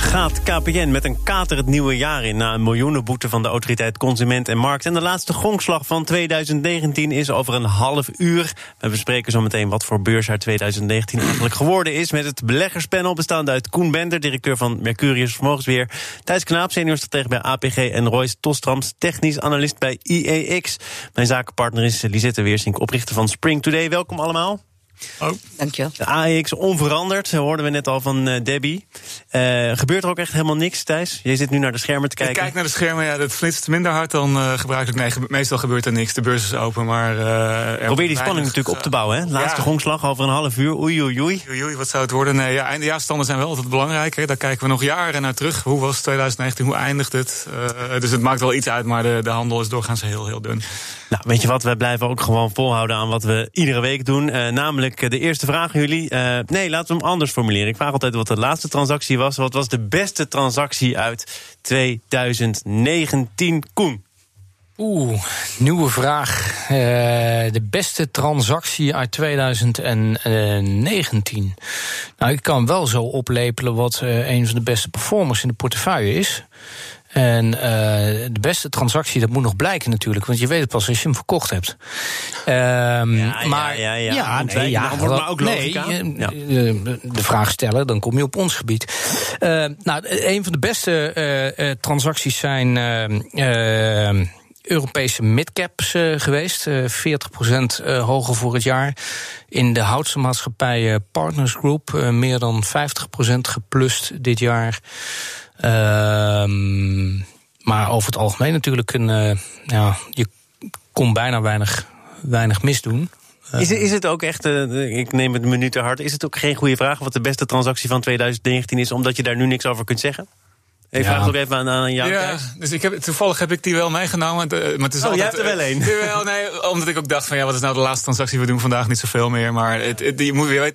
Gaat KPN met een kater het nieuwe jaar in na een miljoenenboete van de autoriteit Consument en Markt? En de laatste gongslag van 2019 is over een half uur. We bespreken zo meteen wat voor beursjaar 2019 eigenlijk geworden is. Met het beleggerspanel bestaande uit Koen Bender, directeur van Mercurius Vermogensbeheer. Thijs Knaap, senior stratege bij APG. En Royce Tostrams, technisch analist bij IEX. Mijn zakenpartner is Lisette Weersink, oprichter van Spring Today. Welkom allemaal. Oh. Dankjewel. De AEX onveranderd, hoorden we net al van uh, Debbie. Uh, gebeurt er ook echt helemaal niks, Thijs? Je zit nu naar de schermen te kijken. Ik kijk naar de schermen, ja, dat flitst minder hard dan uh, gebruikelijk. Nee, meestal gebeurt er niks, de beurs is open, maar... Probeer die spanning natuurlijk op te bouwen, hè? Laatste ja. gongslag over een half uur, oei oei oei. Oei oei, wat zou het worden? Nee, ja, eindejaarsstanden zijn wel altijd belangrijk. Hè? Daar kijken we nog jaren naar terug. Hoe was 2019, hoe eindigt het? dus het maakt wel iets uit, maar de, de handel is doorgaans heel, heel dun. Nou, weet je wat, wij blijven ook gewoon volhouden aan wat we iedere week doen. namelijk de eerste vraag jullie. Uh, nee, laten we hem anders formuleren. Ik vraag altijd wat de laatste transactie was. Wat was de beste transactie uit 2019? Koen. Oeh, nieuwe vraag. Uh, de beste transactie uit 2019. Nou, ik kan wel zo oplepelen wat een van de beste performers in de portefeuille is. En uh, de beste transactie, dat moet nog blijken natuurlijk. Want je weet het pas als je hem verkocht hebt. Um, ja, maar ja, ja, ja, nee, ja maar ook nee, ja. de vraag stellen, dan kom je op ons gebied. Uh, nou, een van de beste uh, transacties zijn Europese midcaps geweest. 40% hoger voor het jaar. In de houtse maatschappij Partners Group meer dan 50% geplust dit jaar. Ehm maar over het algemeen natuurlijk een. Uh, ja, je kon bijna weinig, weinig misdoen. Is, is het ook echt, uh, ik neem het minuten hard, is het ook geen goede vraag wat de beste transactie van 2019 is, omdat je daar nu niks over kunt zeggen? Ook even aan, aan jou. Ja, dus ik heb, toevallig heb ik die wel meegenomen. Maar het is oh, altijd, jij hebt er wel een. Wel, nee, omdat ik ook dacht van ja, wat is nou de laatste transactie? We doen vandaag niet zoveel meer. Maar het, het, je, moet, je weet,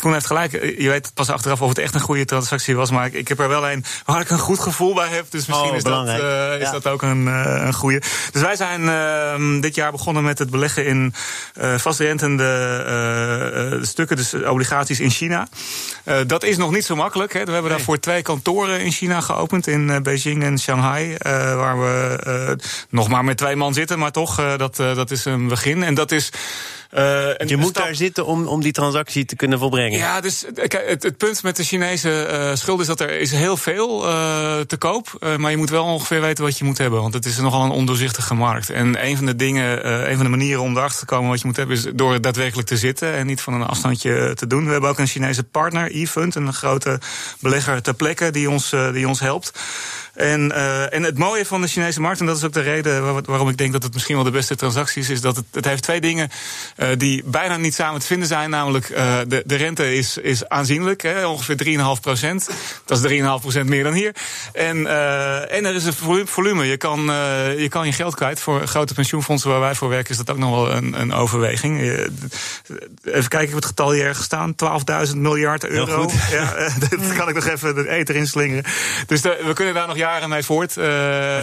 Koen heeft gelijk. Je weet pas achteraf of het echt een goede transactie was. Maar ik, ik heb er wel een waar ik een goed gevoel bij heb. Dus misschien oh, is, dat, uh, is ja. dat ook een, uh, een goede. Dus wij zijn uh, dit jaar begonnen met het beleggen in uh, vastrentende stukken, dus obligaties in China. dat is nog niet zo makkelijk. Hè. We hebben nee. daarvoor twee kantoren in China geopend in uh, Beijing en Shanghai. Uh, waar we uh, nog maar met twee man zitten, maar toch, dat, dat is een begin. En dat is. Uh, je moet stap... daar zitten om, om die transactie te kunnen volbrengen. Ja, dus kijk, het, het punt met de Chinese uh, schuld is dat er is heel veel uh, te koop. maar je moet wel ongeveer weten wat je moet hebben. Want het is nogal een ondoorzichtige markt. En een van de dingen, een van de manieren om erachter te komen wat je moet hebben, is door daadwerkelijk te zitten en niet van een afstandje te doen. We hebben ook een Chinese partner, eFund, een grote belegger ter plekke die ons, die ons helpt. En, uh, en het mooie van de Chinese markt, en dat is ook de reden waar, waarom ik denk dat het misschien wel de beste transactie is, is dat het, het heeft twee dingen uh, die bijna niet samen te vinden zijn. Namelijk, uh, de, de rente is, is aanzienlijk, hè, ongeveer 3,5 procent. Dat is 3,5 procent meer dan hier. En, en er is een volume. Je kan, je kan je geld kwijt. Voor grote pensioenfondsen waar wij voor werken, is dat ook nog wel een, een overweging. Even kijken, ik het getal hier ergens staan: 12.000 miljard euro. Ja, dat kan ik nog even de eter inslingeren. Dus de, we kunnen daar nog jaren mee voort. Uh,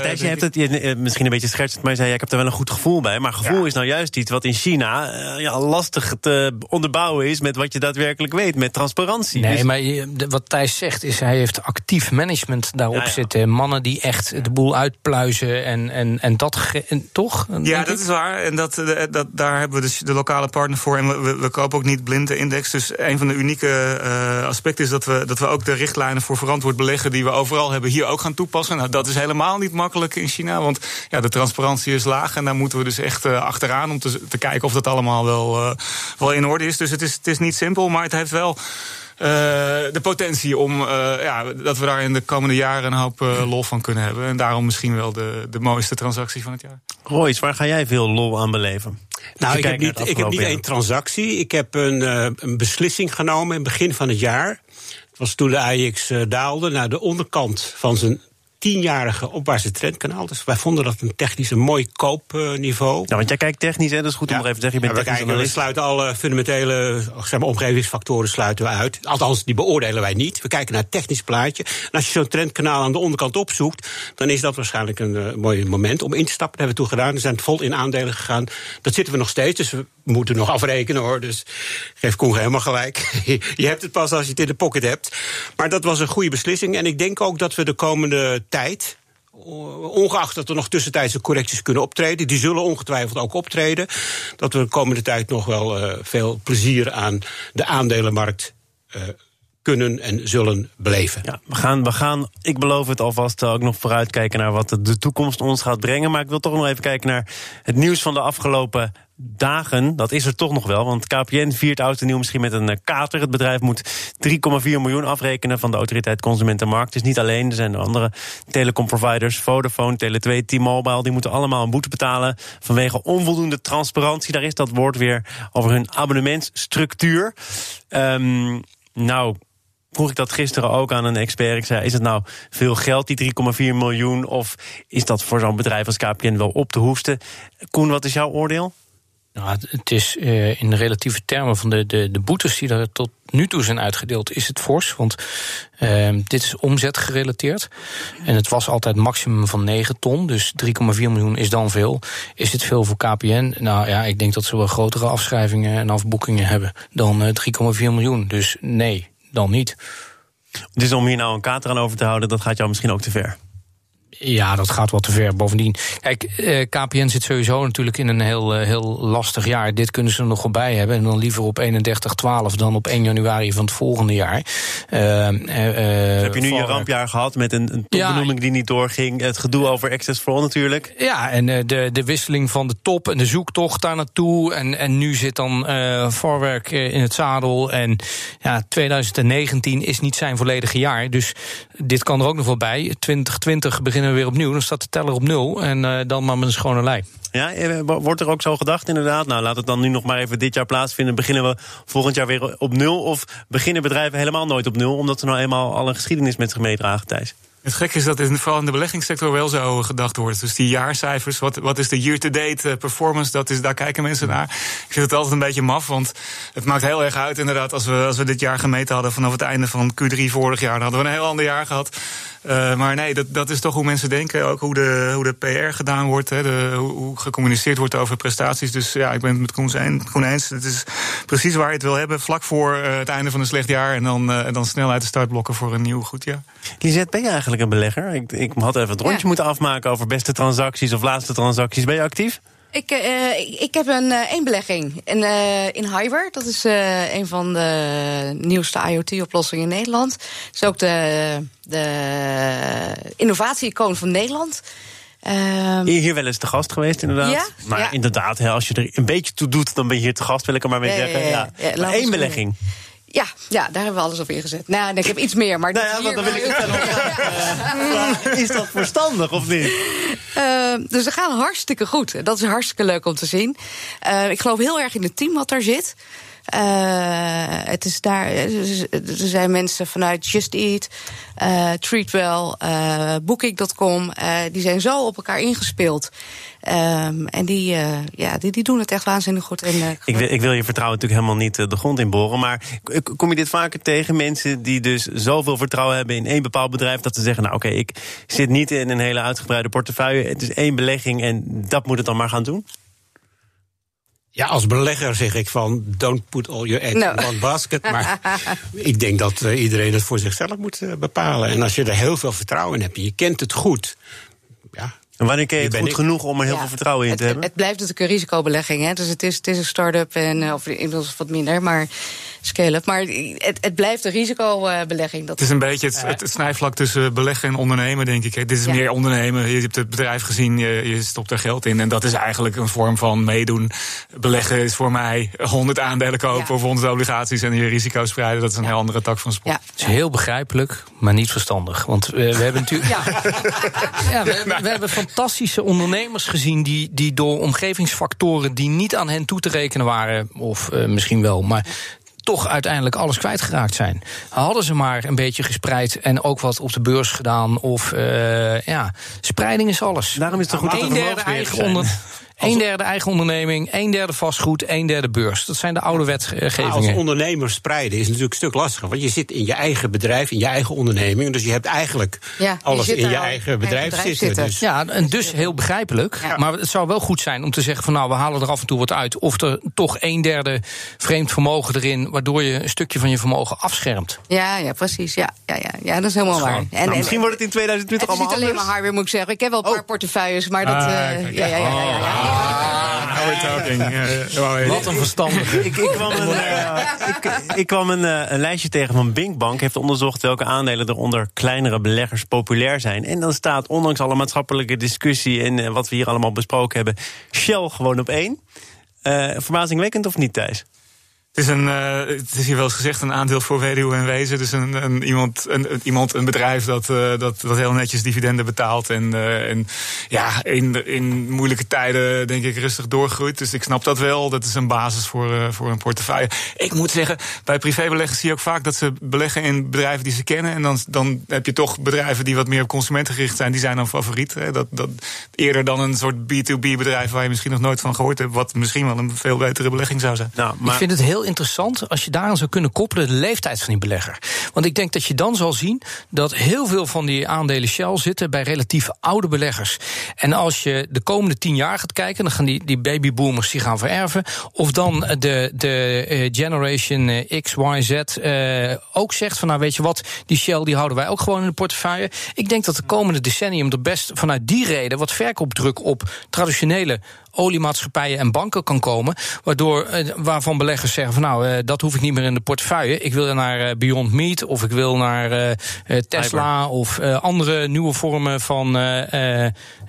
Thijs, je hebt het je, misschien een beetje schertsend, maar je zei: ja, ik heb er wel een goed gevoel bij. Maar gevoel ja. is nou juist iets wat in China uh, ja, lastig te onderbouwen is met wat je daadwerkelijk weet, met transparantie. Nee, dus... maar je, de, wat Thijs zegt is: hij heeft actief management daarop ja, ja. zitten. Mannen die echt de boel uitpluizen en, en, en dat en, toch? Ja, dat ik? is waar. En dat, dat, daar hebben we dus de lokale partner voor. En we, we kopen ook niet blind de index. Dus een van de unieke uh, aspecten is dat we, dat we ook de richtlijnen voor verantwoord beleggen die we overal hebben, hier ook gaan toepassen. Nou, dat is helemaal niet makkelijk in China, want ja, de transparantie is laag. En daar moeten we dus echt uh, achteraan om te, te kijken of dat allemaal wel, uh, wel in orde is. Dus het is, het is niet simpel, maar het heeft wel. Uh, de potentie om uh, ja, dat we daar in de komende jaren een hoop uh, lol van kunnen hebben. En daarom misschien wel de, de mooiste transactie van het jaar. Royce, waar ga jij veel lol aan beleven? Nou, ik heb, niet, ik heb niet één transactie. Ik heb een, een beslissing genomen in het begin van het jaar. Het was toen de AIX daalde naar de onderkant van zijn tienjarige opwaartse trendkanaal. Dus wij vonden dat een technisch een mooi koopniveau. Ja, want jij kijkt technisch, hè? dat is goed om nog even te zeggen. Je bent ja, we, kijken, we sluiten alle fundamentele zeg maar, omgevingsfactoren sluiten we uit. Althans, die beoordelen wij niet. We kijken naar het technisch plaatje. En als je zo'n trendkanaal aan de onderkant opzoekt, dan is dat waarschijnlijk een uh, mooi moment om in te stappen. Dat hebben we toen gedaan. We zijn vol in aandelen gegaan. Dat zitten we nog steeds, dus we moeten nog afrekenen hoor. Dus geef Koen helemaal gelijk. je hebt het pas als je het in de pocket hebt. Maar dat was een goede beslissing. En ik denk ook dat we de komende tijd ongeacht dat er nog tussentijdse correcties kunnen optreden, die zullen ongetwijfeld ook optreden, dat we de komende tijd nog wel uh, veel plezier aan de aandelenmarkt uh, kunnen en zullen beleven. Ja, we gaan, we gaan, ik beloof het alvast, ook nog vooruitkijken naar wat de toekomst ons gaat brengen. Maar ik wil toch nog even kijken naar het nieuws van de afgelopen dagen, dat is er toch nog wel. Want KPN viert oud en nieuw misschien met een eh, kater. Het bedrijf moet 3,4 miljoen afrekenen van de autoriteit Consumentenmarkt. Het is niet alleen, er zijn andere telecomproviders, Vodafone, Tele2, T-Mobile, die moeten allemaal een boete betalen vanwege onvoldoende transparantie. Daar is dat woord weer over hun abonnementsstructuur. Um, nou, vroeg ik dat gisteren ook aan een expert. Ik zei: Is het nou veel geld, die 3,4 miljoen? Of is dat voor zo'n bedrijf als KPN wel op te hoesten? Koen, wat is jouw oordeel? Nou, het is uh, in relatieve termen van de, de, de boetes die er tot nu toe zijn uitgedeeld, is het fors. Want uh, dit is omzetgerelateerd. En het was altijd maximum van 9 ton. Dus 3,4 miljoen is dan veel. Is het veel voor KPN? Nou ja, ik denk dat ze wel grotere afschrijvingen en afboekingen hebben dan uh, eh, 3,4 miljoen. Dus nee, dan niet. Dus om hier nou een kater aan over te houden, dat gaat jou misschien ook te ver. Ja, dat gaat wat te ver. Bovendien, kijk, eh, KPN zit sowieso natuurlijk in een heel, eh, heel lastig jaar. Dit kunnen ze er nog wel bij hebben. En dan liever op 31-12 dan op 1 januari van het volgende jaar. Uh, uh, heb je nu je rampjaar gehad met een, een topbenoeming die niet doorging? Het gedoe over Access for All natuurlijk. Ja, en de, de wisseling van de top en de zoektocht daar naartoe. En, en nu zit dan voorwerk in het zadel. En ja, 2019 is niet zijn volledige jaar. Dus dit kan er ook nog wel bij. 2020 beginnen weer opnieuw. Dan staat de teller op nul en uh, dan maar met een schone lijn. Ja, eh, wordt er ook zo gedacht inderdaad? Nou, laat het dan nu nog maar even dit jaar plaatsvinden. Beginnen we volgend jaar weer op nul? Of beginnen bedrijven helemaal nooit op nul... omdat er nou eenmaal al een geschiedenis met zich meedragen, Thijs? Het gekke is dat in, vooral in de beleggingssector wel zo gedacht wordt. Dus die jaarcijfers, wat, wat is de year-to-date eh, performance, dat is, daar kijken mensen naar. Ik vind het altijd een beetje maf, want het maakt heel erg uit inderdaad... als we, als we dit jaar gemeten hadden vanaf het einde van Q3 vorig jaar... dan hadden we een heel ander jaar gehad. Uh, maar nee, dat, dat is toch hoe mensen denken. Ook hoe de, hoe de PR gedaan wordt. Hè, de, hoe, gecommuniceerd wordt over prestaties. Dus ja, ik ben het met Koen eens. Het is precies waar je het wil hebben. Vlak voor uh, het einde van een slecht jaar. En dan, uh, dan snel uit de startblokken voor een nieuw goed jaar. Lisette, ben je eigenlijk een belegger? Ik, ik had even het rondje ja. moeten afmaken over beste transacties of laatste transacties. Ben je actief? Ik, uh, ik heb een uh, één belegging in, uh, in Hyber. Dat is een van de nieuwste IoT-oplossingen in Nederland. Dat is ook de, de innovatie-icoon van Nederland. Uh, hier wel eens te gast geweest, inderdaad. Ja? Maar ja. inderdaad, hè, als je er een beetje toe doet, dan ben je hier te gast, wil ik er maar mee zeggen. Ja, maar één belegging. Ja, ja, daar hebben we alles op ingezet. Nou, ik heb iets meer, maar. Nou ja, hier, dan wil ik. Is dat verstandig of niet? Uh, dus ze gaan hartstikke goed. Dat is hartstikke leuk om te zien. Uh, ik geloof heel erg in het team wat daar zit. Uh, het is daar, er zijn mensen vanuit Just Eat, uh, Treatwell, uh, Booking.com, die zijn zo op elkaar ingespeeld. Um, en die, ja, die, die doen het echt waanzinnig goed. En, ik, wil, ik wil je vertrouwen natuurlijk helemaal niet de grond inboren. Maar kom je dit vaker tegen mensen die dus zoveel vertrouwen hebben in één bepaald bedrijf. dat ze zeggen: Nou, oké, ik zit niet in een hele uitgebreide portefeuille. Het is één belegging en dat moet het dan maar gaan doen? Ja, als belegger zeg ik van don't put all your eggs no. in one basket. Maar ik denk dat uh, iedereen het voor zichzelf moet uh, bepalen. En als je er heel veel vertrouwen in hebt en je kent het goed. Ja, en wanneer ken je het goed ik... genoeg om er heel ja, veel vertrouwen in het, te hebben? Het blijft natuurlijk een risicobelegging. Hè? Dus het is, het is een start-up en uh, of inmiddels wat minder. Maar scale-up. Maar het, het blijft een risicobelegging. Dat het is een beetje het, het, het, snijvlak tussen beleggen en ondernemen, denk ik. Dit is ja. meer ondernemen. Je hebt het bedrijf gezien, je, je stopt er geld in. En dat is eigenlijk een vorm van meedoen. Beleggen is voor mij 100 aandelen kopen ja. of 100 obligaties en je risico's spreiden. Dat is een heel andere tak van sport. Ja. Het is heel begrijpelijk, maar niet verstandig. Want we, we hebben natuurlijk. Ja. ja we, hebben, we hebben fantastische ondernemers gezien die, die door omgevingsfactoren die niet aan hen toe te rekenen waren, of uh, misschien wel, maar toch uiteindelijk alles kwijtgeraakt zijn. Hadden ze maar een beetje gespreid en ook wat op de beurs gedaan. Of uh, ja, spreiding is alles. Daarom is het goed dat een derde eigen onder. Een derde eigen onderneming, een derde vastgoed, een derde beurs. Dat zijn de oude wetgevingen. als ondernemer spreiden is natuurlijk een stuk lastiger. Want je zit in je eigen bedrijf, in je eigen onderneming. Dus je hebt eigenlijk ja, alles in je eigen bedrijf, zitten. Dus. Ja, en dus heel begrijpelijk. Maar het zou wel goed zijn om te zeggen van nou, we halen er af en toe wat uit. Of er toch een derde vreemd vermogen erin, waardoor je een stukje van je vermogen afschermt. Ja, ja, precies. Ja, ja, ja, ja dat is helemaal waar. En, nou, misschien wordt het in 2020 allemaal anders. Het is niet alleen maar hardware, moet ik zeggen. Ik heb wel een paar oh. portefeuilles, maar dat... Ah, uh, ja, ja, ja. ja, Ah, Wat een verstandige. ik, ik, kwam, een, uh, ik, ik kwam een, uh, een, lijstje tegen van Binkbank. Heeft onderzocht welke aandelen er onder kleinere beleggers populair zijn. En dan staat, ondanks alle maatschappelijke discussie en uh, wat we hier allemaal besproken hebben, Shell gewoon op één. verbazingwekkend of niet, Thijs? Het is, een, uh, het is hier wel eens gezegd, een aandeel voor weduwe en wezen. Dus een, een, iemand, een, iemand, een bedrijf dat, uh, dat, dat heel netjes dividenden betaalt. En, uh, en ja, in, in moeilijke tijden denk ik rustig doorgroeit. Dus ik snap dat wel. Dat is een basis voor, voor een portefeuille. Ik moet zeggen, bij privébeleggers zie je ook vaak dat ze beleggen in bedrijven die ze kennen. En dan, dan heb je toch bedrijven die wat meer op consumenten gericht zijn. Die zijn dan favoriet. Hè. Dat, dat, eerder dan een soort B2B bedrijf waar je misschien nog nooit van gehoord hebt. Wat misschien wel een veel betere belegging zou zijn. Nou, maar... Ik vind het heel interessant als je daaraan zou kunnen koppelen de leeftijd van die belegger. Want ik denk dat je dan zal zien dat heel veel van die aandelen Shell zitten bij relatief oude beleggers. En als je de komende tien jaar gaat kijken, dan gaan die, die babyboomers die gaan vererven. Of dan de, de uh, Generation eh, X, Y, Z uh, ook zegt van nou weet je wat, die Shell die houden wij ook gewoon in de portefeuille. Ik denk dat de komende decennium er best vanuit die reden wat verkoopdruk op traditionele oliemaatschappijen en banken kan komen. Waardoor, eh, waarvan beleggers zeggen van nou, eh, dat hoef ik niet meer in de portefeuille. Ik wil naar eh, Beyond Meat of ik wil naar Tesla of andere nieuwe vormen van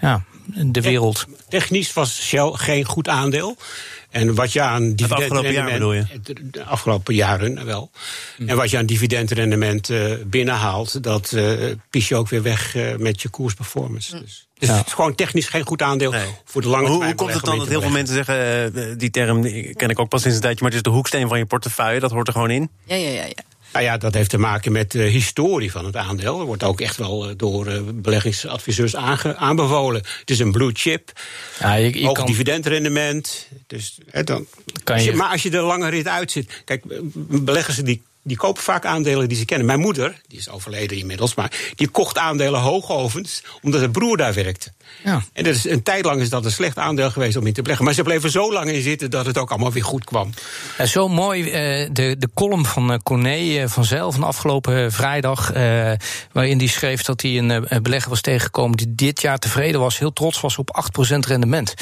ja, de wereld. Technisch was Shell geen goed aandeel. En wat je aan dividendrendement. De afgelopen jaren wel. En wat je aan dividendrendement uh, binnenhaalt, dat uh, pies je ook weer weg uh, met je koersperformance. Dus. Dus het is gewoon technisch geen goed aandeel voor de lange termijn. Hoe, komt het dan dat heel veel mensen zeggen, die term ken ik ook pas sinds een tijdje, maar het is de hoeksteen van je portefeuille, dat hoort er gewoon in? Ja, ja, ja. ja. Nou ja, dat heeft te maken met de historie van het aandeel. Er wordt ook echt wel door beleggingsadviseurs aanbevolen. Het is een blue chip. Ja, je, je hoog kan... dividendrendement. Dus, hè, dan, kan je... maar als je er lange rit uit zit. Kijk, beleggers die die kopen vaak aandelen die ze kennen. Mijn moeder, die is overleden inmiddels, maar die kocht aandelen hoogovens omdat haar broer daar werkte. Ja. En dat is, een tijd lang is dat een slecht aandeel geweest om in te beleggen. Maar ze bleven zo lang in zitten dat het ook allemaal weer goed kwam. Uh, zo mooi, uh, de, de column van uh, Corné vanzelf van afgelopen vrijdag. waarin die schreef dat hij een belegger was tegengekomen die dit jaar tevreden was, heel trots was op 8% rendement.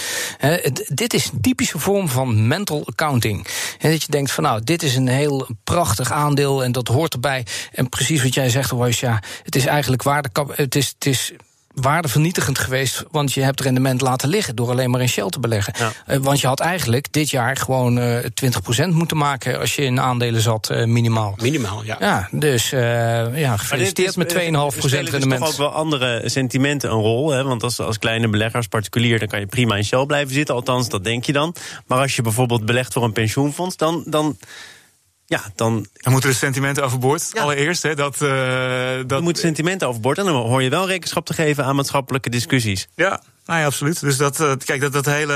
dit is een typische vorm van mental accounting. En dat je denkt van nou, dit is een heel prachtig aandeel en dat hoort erbij. En precies wat jij zegt, Royce, ja, het is eigenlijk waarde. Het is, het is waardevernietigend geweest. Want je hebt rendement laten liggen door alleen maar in Shell te beleggen. Uh, want je had eigenlijk dit jaar gewoon uh, eh, 20% moeten maken als je in aandelen zat, uh, minimaal. Minimaal, ja. Ja, dus ja, gefeliciteerd met 2,5% rendement. Er toch ook wel andere sentimenten een rol. Hè? Want als, als kleine belegger, als particulier, dan kan je prima in Shell blijven zitten. Althans, dat denk je dan. Maar als je bijvoorbeeld belegt voor een pensioenfonds, dan. dan ja, dan... Dan moeten de sentimenten overboord. Allereerst, hè, dat... Uh, dat... moet sentimenten overboord en dan hoor je wel rekenschap te geven aan maatschappelijke discussies. Ja, nou ja, absoluut. Dus dat, uh, kijk, dat, dat hele.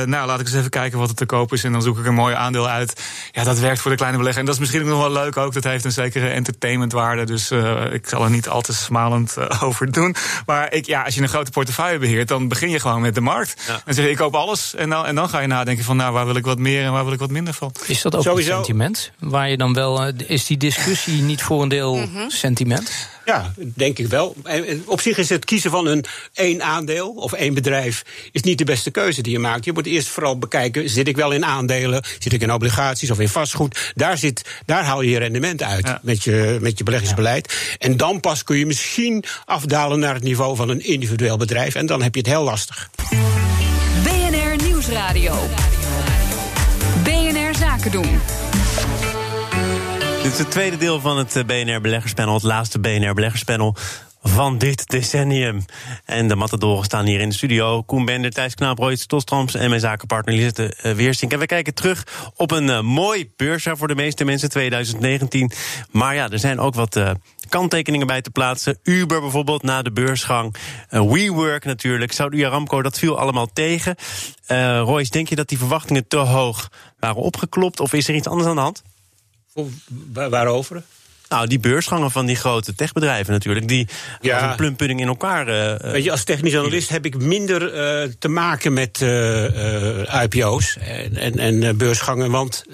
Uh, nou, laat ik eens even kijken wat er te koop is. En dan zoek ik een mooi aandeel uit. Ja, dat werkt voor de kleine belegger. En dat is misschien ook nog wel leuk ook. Dat heeft een zekere entertainmentwaarde. Dus uh, ik zal er niet al te smalend over doen. Maar ik, ja, als je een grote portefeuille beheert, dan begin je gewoon met de markt. Ja. En zeg je, ik koop alles. En dan, en dan ga je nadenken van, nou, waar wil ik wat meer en waar wil ik wat minder van. Is dat ook Sowieso. een sentiment? Waar je dan wel. is die discussie niet voor een deel mhm. sentiment? Ja, denk ik wel. Op zich is het kiezen van een één aandeel of één bedrijf is niet de beste keuze die je maakt. Je moet eerst vooral bekijken: zit ik wel in aandelen, zit ik in obligaties of in vastgoed? Daar, zit, daar haal je je rendement uit met, je, met je beleggingsbeleid. En dan pas kun je misschien afdalen naar het niveau van een individueel bedrijf. En dan heb je het heel lastig. BNR Nieuwsradio. BNR Zaken doen. Dit is het tweede deel van het eh, BNR Beleggerspanel, het laatste BNR Beleggerspanel. Van dit decennium. En de matadoren staan hier in de studio. Koen Bender, Thijs Knaap, Stolstroms en mijn zakenpartner Lisette uh, Weersink. En we kijken terug op een uh, mooi beursjaar voor de meeste mensen, 2019. Maar ja, er zijn ook wat uh, kanttekeningen bij te plaatsen. Uber bijvoorbeeld na de beursgang. WeWork natuurlijk. Saudi Aramco, dat viel allemaal tegen. Royce, denk je dat die verwachtingen te hoog waren opgeklopt? Of is er iets anders aan de hand? Waarover? Nou, die beursgangen van die grote techbedrijven natuurlijk, die ja. als een plumpudding in elkaar. Uh, Weet je, als technisch analist heb ik minder uh, te maken met uh, IPO's en, en, en beursgangen. Want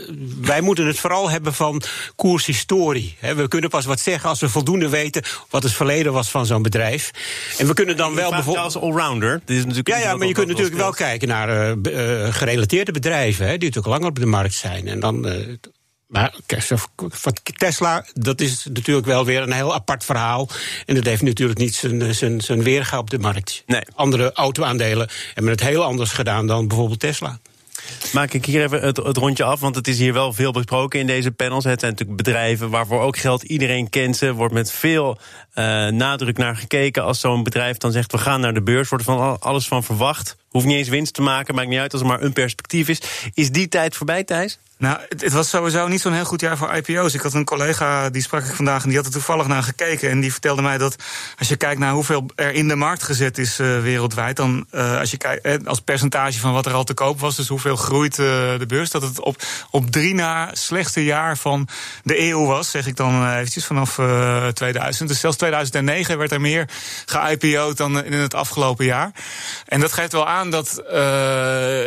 wij moeten het vooral hebben van koershistorie. we kunnen pas wat zeggen als we voldoende weten wat het verleden was van zo'n bedrijf. En we kunnen dan wel bijvoorbeeld. als allrounder. Dit is natuurlijk ja, ja, maar je kunt natuurlijk wel kijken naar gerelateerde bedrijven, hè, die natuurlijk langer op de markt zijn. En dan maar Tesla, dat is natuurlijk wel weer een heel apart verhaal. En dat heeft natuurlijk niet zijn, zijn, zijn weerga op de markt. Nee. Andere auto-aandelen hebben het heel anders gedaan dan bijvoorbeeld Tesla. Maak ik hier even het, het, rondje af, want het is hier wel veel besproken in deze panels. Het zijn natuurlijk bedrijven waarvoor ook geld iedereen kent ze. Wordt met veel uh, nadruk naar gekeken. Als zo'n bedrijf dan zegt we gaan naar de beurs, wordt er van alles van verwacht. Hoeft niet eens winst te maken, maakt niet uit als er maar een perspectief is. Is die tijd voorbij, Thijs? Nou, het, het, was sowieso niet zo'n heel goed jaar voor IPO's. Ik had een collega, die sprak ik vandaag, en die had er toevallig naar gekeken. En die vertelde mij dat als je kijkt naar hoeveel er in de markt gezet is uh, wereldwijd... dan uh, als je kijkt als percentage van wat er al te koop was... dus hoeveel groeit de beurs, dat het op, op drie na slechtste jaar van de eeuw was... zeg ik dan eventjes, vanaf 2000. Dus zelfs 2009 werd er meer ge-IPO'd dan in het afgelopen jaar. En dat geeft wel aan dat,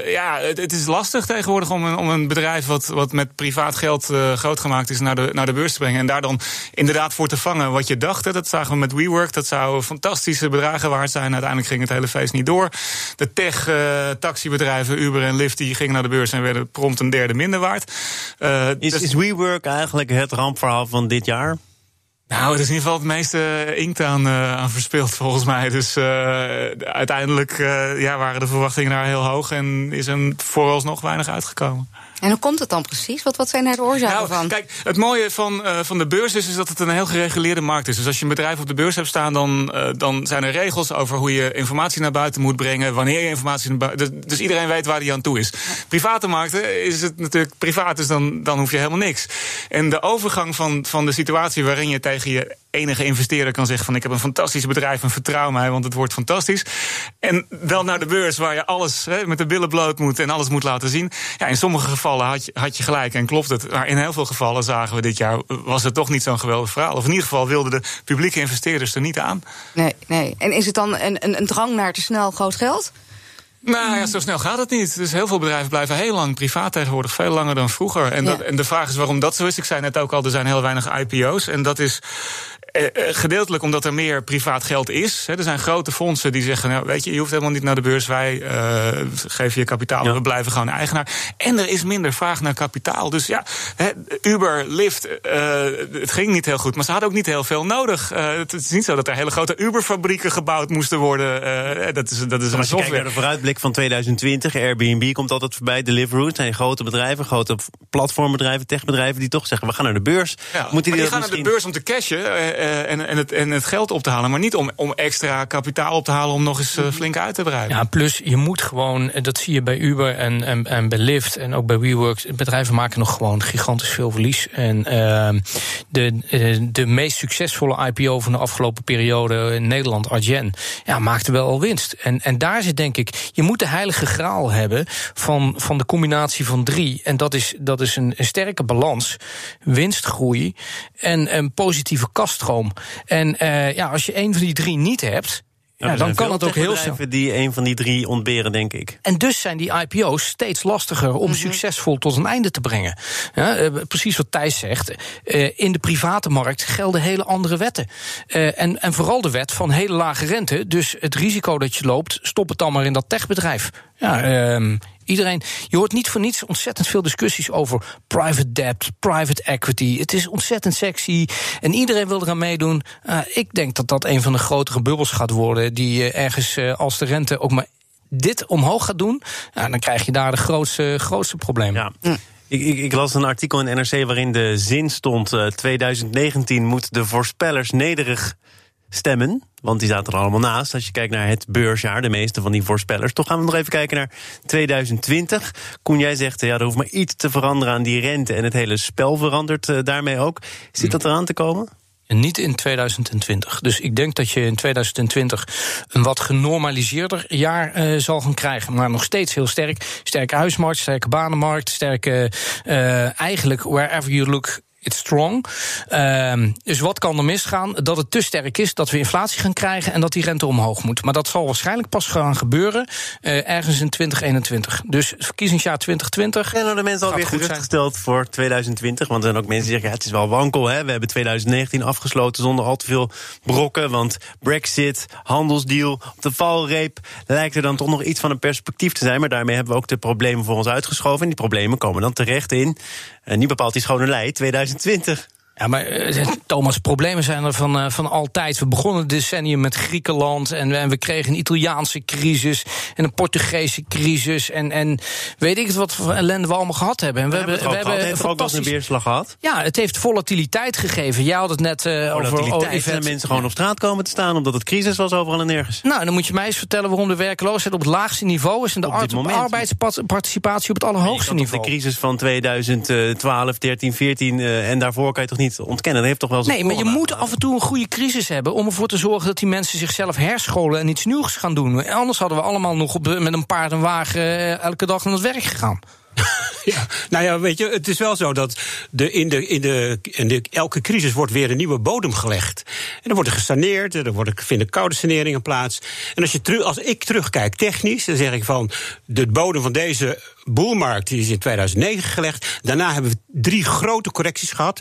ja, het, het, is lastig tegenwoordig om een, om een bedrijf... wat wat, met privaat geld uh, groot gemaakt is naar de, naar de beurs te brengen. En daar dan inderdaad voor te vangen wat je dacht. Hè. Dat zagen we met WeWork. Dat zou fantastische bedragen waard zijn. Uiteindelijk ging het hele feest niet door. De tech-taxibedrijven, uh, Uber en Lyft, die gingen naar de beurs en werden prompt een derde minder waard. Is, dus... is WeWork eigenlijk het rampverhaal van dit jaar? Nou, het is in ieder geval het meeste inkt aan, uh, aan verspild volgens mij. Dus uh, uiteindelijk ja, waren de verwachtingen daar heel hoog en is er vooralsnog weinig uitgekomen. En hoe komt het dan precies? Wat, wat zijn daar de oorzaken nou, van? Kijk, het mooie van, uh, van de beurs is, is dat het een heel gereguleerde markt is. Dus als je een bedrijf op de beurs hebt staan, dan, uh, dan zijn er regels over hoe je informatie naar buiten moet brengen, wanneer je informatie naar buiten. Dus, dus iedereen weet waar die aan toe is. Private markten is het natuurlijk privaat, dus dan, dan hoef je helemaal niks. En de overgang van, van de situatie waarin je tegen je enige investeerder kan zeggen van ik heb een fantastisch bedrijf en vertrouw mij, want het wordt fantastisch. En dan naar de beurs waar je alles hè, met de billen bloot moet en alles moet laten zien. Ja, in sommige gevallen had je, had je gelijk en klopt het. Maar in heel veel gevallen zagen we dit jaar was het toch niet zo'n geweldig verhaal. Of in ieder geval wilden de publieke investeerders er niet aan. Nee, nee. En is het dan een, een, een drang naar te snel groot geld? Nou ja, zo snel gaat het niet. Dus heel veel bedrijven blijven heel lang privaat tegenwoordig, veel langer dan vroeger. En, dat, en de vraag is waarom dat zo is. Ik zei net ook al, er zijn heel weinig IPO's. En dat is eh, eh, gedeeltelijk omdat er meer privaat geld is. er zijn grote fondsen die zeggen: nou, Weet je, je hoeft helemaal niet naar de beurs. Wij uh, geven je kapitaal. Ja. We blijven gewoon eigenaar. En er is minder vraag naar kapitaal. Dus ja, Uber, Lyft, het ging niet heel goed. Maar ze hadden ook niet heel veel nodig. het is niet zo dat er hele grote Uber-fabrieken gebouwd moesten worden. dat is, dat is een als je kijkt naar de vooruitblik van 2020, Airbnb komt altijd voorbij. Deliveroo, zijn grote bedrijven, grote platformbedrijven, techbedrijven die toch zeggen: we gaan naar de beurs. Ja, Moeten die, die gaan naar de beurs om te cashen uh, en, en, het, en het geld op te halen. Maar niet om, om extra kapitaal op te halen om nog eens uh, flink uit te breiden. Ja, plus je moet gewoon, dat zie je bij Uber en, en, bij Lyft en ook bij WeWork. Bedrijven maken nog gewoon gigantisch veel verlies. En uh, de, de meest succesvolle IPO van de afgelopen periode in Nederland, Argen, ja, maakte wel al winst. En, en daar zit denk ik, je moet de heilige graal hebben van, van de combinatie van drie. En dat is, dat is een, een sterke balans, winstgroei en een positieve kaststroom. En uh, ja, als je een van die drie niet hebt. Ja, dan kan het ook heel snel. die een van die drie ontberen, denk ik. En dus zijn die IPO's steeds lastiger om mm -hmm. succesvol tot een einde te brengen. Ja, uh, precies wat Thijs zegt. Uh, in de private markt gelden hele andere wetten. Uh, en, en vooral de wet van hele lage rente. Dus het risico dat je loopt, stop het dan maar in dat techbedrijf. Ja, ehm, Iedereen, je hoort niet voor niets ontzettend veel discussies over private debt, private equity. Het is ontzettend sexy en iedereen wil eraan meedoen. Uh, ik denk dat dat een van de grotere bubbels gaat worden, die uh, ergens uh, als de rente ook maar dit omhoog gaat doen, dan krijg je daar de grootste, grootste probleem. Ja. Hm. Ik, ik, ik, las een artikel in NRC waarin de zin stond: 2019 moet de voorspellers nederig stemmen. Want die zaten er allemaal naast. Als je kijkt naar het beursjaar, de meeste van die voorspellers. Toch gaan we nog even kijken naar 2020. Koen, jij zegt, ja, er hoeft maar iets te veranderen aan die rente. En het hele spel verandert uh, daarmee ook. Zit dat eraan te komen? En niet in 2020. Dus ik denk dat je in 2020 een wat genormaliseerder jaar uh, zal gaan krijgen. Maar nog steeds heel sterk. Sterke huismarkt, sterke banenmarkt, sterke. Eigenlijk wherever you look it's strong. Uh, dus wat kan er misgaan? Dat het te sterk is, dat we inflatie gaan krijgen en dat die rente omhoog moet. Maar dat zal waarschijnlijk pas gaan gebeuren uh, ergens in 2021. Dus verkiezingsjaar 2020. En dan de mensen alweer gerustgesteld voor 2020. Want er zijn ook mensen die zeggen: ja, het is wel wankel. Hè? We hebben 2019 afgesloten zonder al te veel brokken. Want Brexit, handelsdeal, op de valreep lijkt er dan toch nog iets van een perspectief te zijn. Maar daarmee hebben we ook de problemen voor ons uitgeschoven. En die problemen komen dan terecht in, uh, niet bepaald die schone lei, 2020. 2020. Ja, maar uh, Thomas, problemen zijn er van, uh, van altijd. We begonnen het decennium met Griekenland en, en, we kregen een Italiaanse crisis en een Portugese crisis en, en weet ik wat voor ellende we allemaal gehad hebben. En we, we hebben, we hebben heeft ook wel een weerslag gehad. Ja, het heeft volatiliteit gegeven. Jij had het net uh, over volatiliteit en mensen gewoon op straat komen te staan omdat het crisis was overal en nergens. Nou, dan moet je mij eens vertellen waarom de werkloosheid op het laagste niveau is en de arbeidsparticipatie op het allerhoogste niveau. De crisis van 2012, 13, 14 en daarvoor kan je toch niet ontkennen. Dat heeft toch wel Nee, maar je moet af en toe een goede crisis hebben om ervoor te zorgen dat die mensen zichzelf herscholen en iets nieuws gaan doen. Anders hadden we allemaal nog op, met een paard en wagen eh, elke dag naar het werk gegaan. Ja, nou ja, weet je, het is wel zo dat de, in, de, in, de, in de, elke crisis wordt weer een nieuwe bodem gelegd. En dan wordt er gesaneerd, er worden, vinden koude saneringen plaats. En als, je terug, als ik terugkijk technisch, dan zeg ik van... de bodem van deze boelmarkt die is in 2009 gelegd. Daarna hebben we drie grote correcties gehad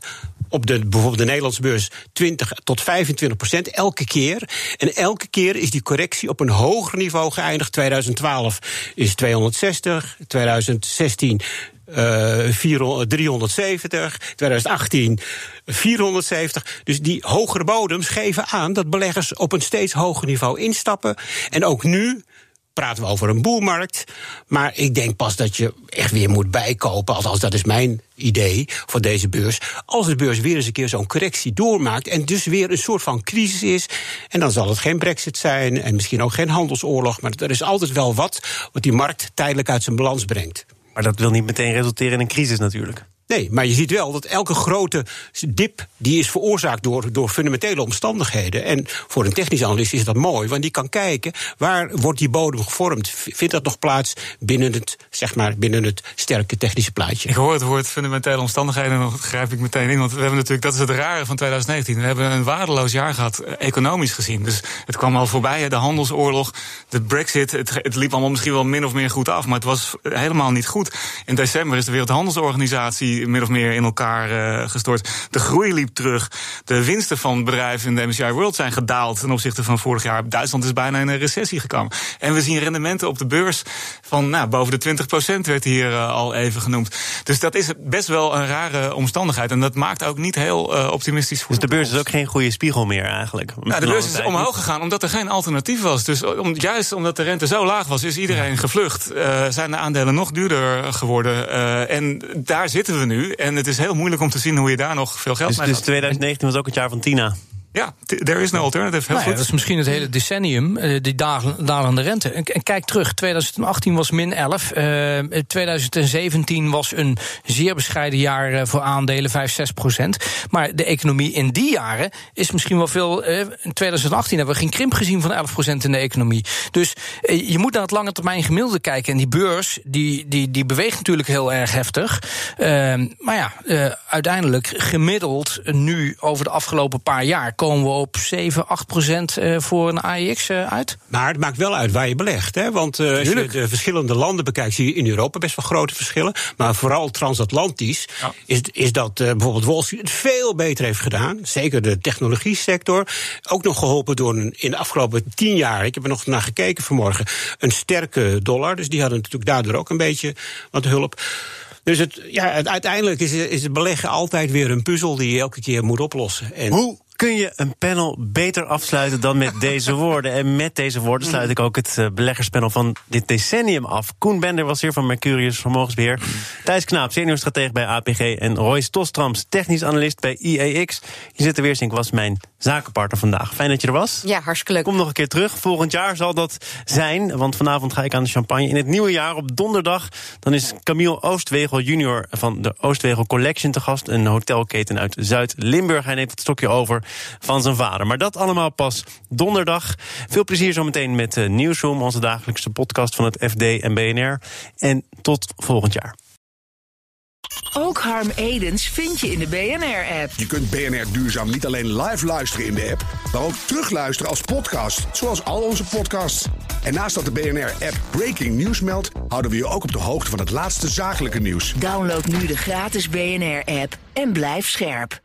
op de, bijvoorbeeld de Nederlandse beurs 20 tot 25 procent elke keer. En elke keer is die correctie op een hoger niveau geëindigd. 2012 is 260, 2016 uh, 400, 370, 2018 470. Dus die hogere bodems geven aan dat beleggers op een steeds hoger niveau instappen. En ook nu praten we over een boelmarkt. Maar ik denk pas dat je echt weer moet bijkopen. Althans, dat is mijn idee voor deze beurs. Als de beurs weer eens een keer zo'n correctie doormaakt. en dus weer een soort van crisis is. en dan zal het geen Brexit zijn. en misschien ook geen handelsoorlog. maar er is altijd wel wat wat die markt tijdelijk uit zijn balans brengt. Maar dat wil niet meteen resulteren in een crisis natuurlijk. Nee, maar je ziet wel dat elke grote dip die is veroorzaakt door, door fundamentele omstandigheden. En voor een technisch analist is dat mooi, want die kan kijken waar wordt die bodem gevormd. Vindt dat nog plaats binnen het, zeg maar, binnen het sterke technische plaatje? Ik hoor het woord fundamentele omstandigheden, dan grijp ik meteen in. Want we hebben natuurlijk, dat is het rare van 2019. We hebben een waardeloos jaar gehad, eh, economisch gezien. Dus het kwam al voorbij, de handelsoorlog, de brexit. Het, het liep allemaal misschien wel min of meer goed af, maar het was helemaal niet goed. In december is de Wereldhandelsorganisatie min of meer in elkaar uh, gestort. De groei liep terug. De winsten van bedrijven in de MSCI World zijn gedaald ten opzichte van vorig jaar. Duitsland is bijna in een recessie gekomen. En we zien rendementen op de beurs van nou, boven de 20% werd hier uh, al even genoemd. Dus dat is best wel een rare omstandigheid. En dat maakt ook niet heel uh, optimistisch voor Dus de beurs is ook geen goede spiegel meer eigenlijk? Nou, de beurs is omhoog gegaan omdat er geen alternatief was. Dus om, juist omdat de rente zo laag was, is iedereen gevlucht. Zijn de aandelen nog duurder geworden. en daar zitten we nu nu. En het is heel moeilijk om te zien hoe je daar nog veel geld dus, mee Dus 2019 was ook het jaar van Tina. Ja, there is no alternative. Heel nou goed. Ja, dat is misschien het hele decennium, uh, die dalende rente. En, kijk terug, 2018 was min 11. Uh, 2017 was een zeer bescheiden jaar uh, voor aandelen, 5, 6 procent. Maar de economie in die jaren is misschien wel veel... Uh, in 2018 hebben we geen krimp gezien van 11 procent in de economie. Dus uh, je moet naar het lange termijn gemiddelde kijken. En die beurs, die, die, die beweegt natuurlijk heel erg heftig. maar ja, uiteindelijk gemiddeld nu over de afgelopen paar jaar komen we op 7, 8 procent eh, voor een AEX eh, uit. Maar het maakt wel uit waar je belegt. Hè? Want uh, als je de verschillende landen bekijkt, zie je in Europa best wel grote verschillen. Maar vooral transatlantisch ja. is, is dat uh, bijvoorbeeld Wall Street het veel beter heeft gedaan. Zeker de technologie sector. Ook nog geholpen door een, in de afgelopen tien jaar, ik heb er nog naar gekeken vanmorgen, een sterke dollar. Dus die hadden natuurlijk daardoor ook een beetje wat hulp. Dus het, ja, het, uiteindelijk is, is het beleggen altijd weer een puzzel die je elke keer moet oplossen. En Hoe kun je een panel beter afsluiten dan met deze woorden? En met deze woorden sluit ik ook het eh, beleggerspanel van dit decennium af. Koen Bender was hier van Mercurius Vermogensbeheer. Thijs Knaap, seniorstratege bij APG. En Royce Tostrams, technisch analist bij IEX. Jezette Weersink was mijn zakenpartner vandaag. Fijn dat je er was. Ja, hartstikke leuk. Kom nog een keer terug. Volgend jaar zal dat zijn. Want vanavond ga ik aan de champagne. In het nieuwe jaar op donderdag. Dan is Camille Oostwegel junior van de Oostwegel Collection te gast. Een hotelketen uit Zuid-Limburg. Hij neemt het stokje over van zijn vader. Maar dat allemaal pas donderdag. Veel plezier zometeen met uh, Nieuwsroom. Onze dagelijkse podcast van het FD en BNR. En tot volgend jaar. Ook Harm Edens vind je in de BNR-app. Je kunt BNR Duurzaam niet alleen live luisteren in de app, maar ook terugluisteren als podcast, zoals al onze podcasts. En naast dat de BNR-app Breaking News meldt, houden we je ook op de hoogte van het laatste zakelijke nieuws. Download nu de gratis BNR-app en blijf scherp.